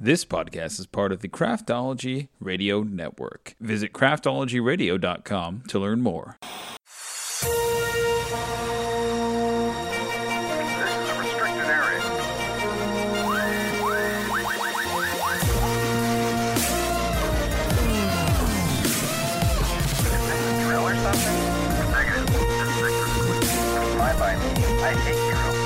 This podcast is part of the Craftology Radio Network. Visit craftologyradio.com to learn more. This is a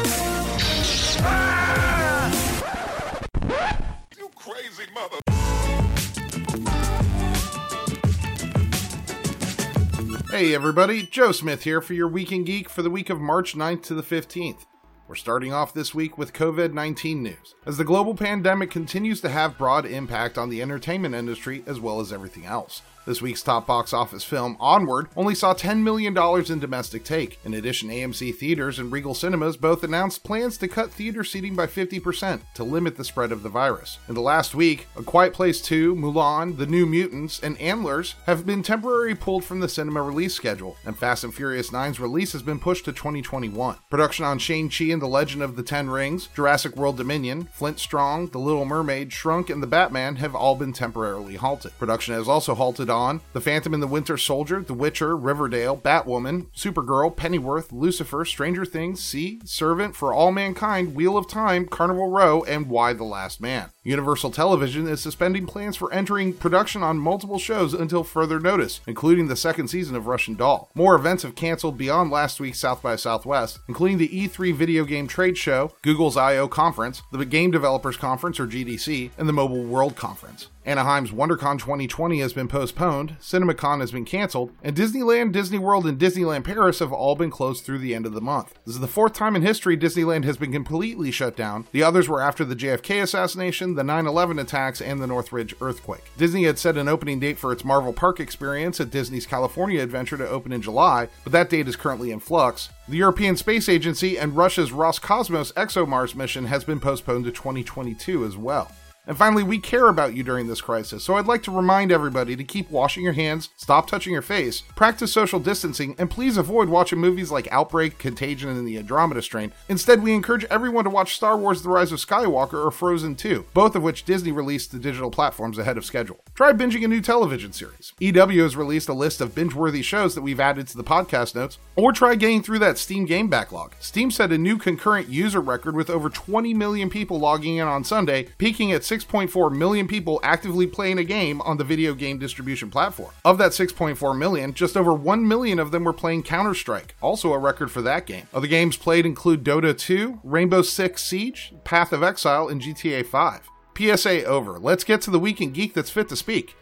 Hey everybody, Joe Smith here for your Week in Geek for the week of March 9th to the 15th. We're starting off this week with COVID 19 news, as the global pandemic continues to have broad impact on the entertainment industry as well as everything else. This week's top box office film, Onward, only saw $10 million in domestic take. In addition, AMC Theaters and Regal Cinemas both announced plans to cut theater seating by 50% to limit the spread of the virus. In the last week, A Quiet Place 2, Mulan, The New Mutants, and Antlers have been temporarily pulled from the cinema release schedule, and Fast and Furious 9's release has been pushed to 2021. Production on Shang-Chi and the Legend of the Ten Rings, Jurassic World Dominion, Flint Strong, The Little Mermaid, Shrunk, and The Batman have all been temporarily halted. Production has also halted on The Falcon and the Winter Soldier, The Witcher, Riverdale, Batwoman, Supergirl, Pennyworth, Lucifer, Stranger Things, See, Servant, For All Mankind, Wheel of Time, Carnival Row, and Y the Last Man. Universal Television is suspending plans for entering production on multiple shows until further notice, including the second season of Russian Doll. More events have canceled beyond last week's South by Southwest, including the E3 video game trade show, Google's I.O. conference, the Game Developers Conference or GDC, and the Mobile World Conference. Anaheim's WonderCon 2020 has been postponed, CinemaCon has been canceled, and Disneyland, Disney World, and Disneyland Paris have all been closed through the end of the month. This is the fourth time in history Disneyland has been completely shut down. The others were after the JFK assassination, the 9 11 attacks, and the Northridge earthquake. Disney had set an opening date for its Marvel Park experience at Disney's California Adventure to open in July, but that date is currently in flux. The European Space Agency and Russia's Roscosmos ExoMars mission has been postponed to 2022 as well. And finally, we care about you during this crisis, so I'd like to remind everybody to keep washing your hands, stop touching your face, practice social distancing, and please avoid watching movies like Outbreak, Contagion, and The Andromeda Strain. Instead, we encourage everyone to watch Star Wars The Rise of Skywalker or Frozen 2, both of which Disney released to digital platforms ahead of schedule. Try binging a new television series. EW has released a list of binge worthy shows that we've added to the podcast notes, or try getting through that Steam game backlog. Steam set a new concurrent user record with over 20 million people logging in on Sunday, peaking at 6.4 million people actively playing a game on the video game distribution platform. Of that 6.4 million, just over 1 million of them were playing Counter Strike, also a record for that game. Other games played include Dota 2, Rainbow Six Siege, Path of Exile, and GTA 5. PSA over. Let's get to the Week in Geek that's fit to speak.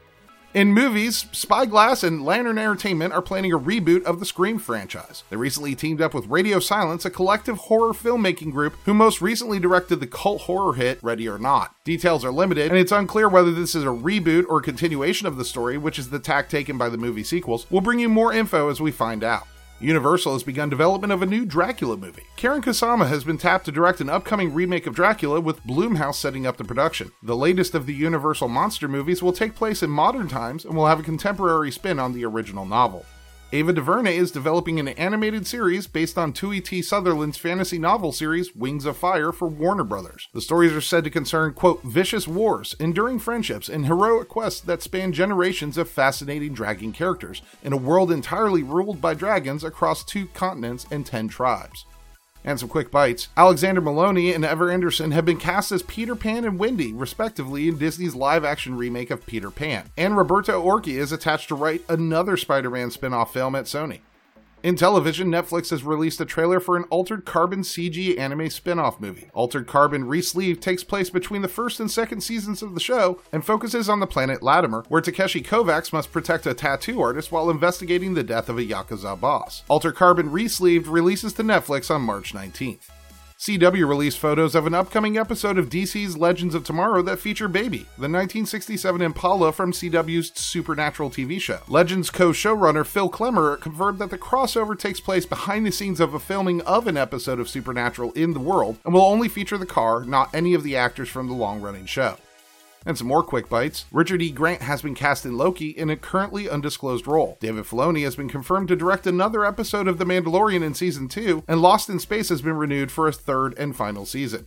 In movies, Spyglass and Lantern Entertainment are planning a reboot of the Scream franchise. They recently teamed up with Radio Silence, a collective horror filmmaking group who most recently directed the cult horror hit Ready or Not. Details are limited, and it's unclear whether this is a reboot or continuation of the story, which is the tack taken by the movie sequels. We'll bring you more info as we find out. Universal has begun development of a new Dracula movie. Karyn Kusama has been tapped to direct an upcoming remake of Dracula with Blumhouse setting up the production. The latest of the Universal monster movies will take place in modern times and will have a contemporary spin on the original novel. Ava DuVernay is developing an animated series based on Tui T. Sutherland's fantasy novel series Wings of Fire for Warner Brothers. The stories are said to concern, quote, vicious wars, enduring friendships, and heroic quests that span generations of fascinating dragon characters in a world entirely ruled by dragons across two continents and ten tribes. And some quick bites. Alexander Molony and Ever Anderson have been cast as Peter Pan and Wendy, respectively, in Disney's live action remake of Peter Pan. And Roberto Orci is attached to write another Spider Man spin off film at Sony. In television, Netflix has released a trailer for an Altered Carbon CG anime spin off movie. Altered Carbon Resleeve takes place between the first and second seasons of the show and focuses on the planet Latimer, where Takeshi Kovacs must protect a tattoo artist while investigating the death of a Yakuza boss. Altered Carbon Resleeved releases to Netflix on March 19th. CW released photos of an upcoming episode of DC's Legends of Tomorrow that feature Baby, the 1967 Impala from CW's Supernatural TV show. Legends co showrunner Phil Klemmer confirmed that the crossover takes place behind the scenes of a filming of an episode of Supernatural in the world and will only feature the car, not any of the actors from the long running show. And some more quick bites. Richard E. Grant has been cast in Loki in a currently undisclosed role. David Filoni has been confirmed to direct another episode of The Mandalorian in season 2, and Lost in Space has been renewed for a third and final season.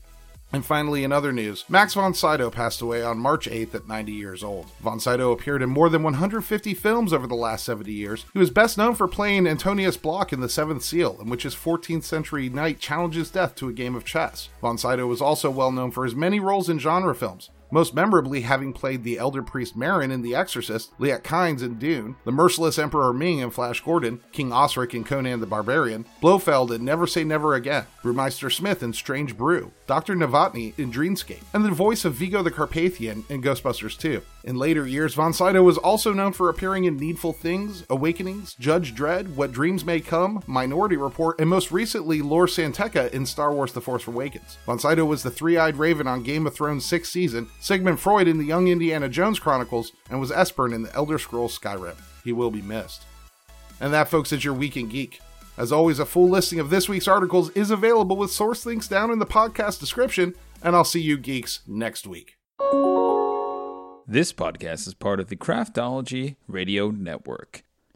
And finally, in other news, Max von Sydow passed away on March 8th at 90 years old. Von Sydow appeared in more than 150 films over the last 70 years. He was best known for playing Antonius Block in The Seventh Seal, in which his 14th century knight challenges death to a game of chess. Von Sydow was also well known for his many roles in genre films most memorably having played the elder priest Merrin in The Exorcist, Liet Kynes in Dune, the merciless Emperor Ming in Flash Gordon, King Osric in Conan the Barbarian, Blofeld in Never Say Never Again, Brewmeister Smith in Strange Brew, Dr. Novotny in Dreamscape, and the voice of Vigo the Carpathian in Ghostbusters 2. In later years, Von Sydow was also known for appearing in Needful Things, Awakenings, Judge Dredd, What Dreams May Come, Minority Report, and most recently Lor San Tekka in Star Wars The Force Awakens. Von Sydow was the three eyed raven on Game of Thrones' sixth season, Sigmund Freud in the Young Indiana Jones Chronicles, and was Esbern in the Elder Scrolls Skyrim. He will be missed. And that, folks, is your Week in Geek. As always, a full listing of this week's articles is available with source links down in the podcast description, and I'll see you geeks next week. This podcast is part of the Craftology Radio Network.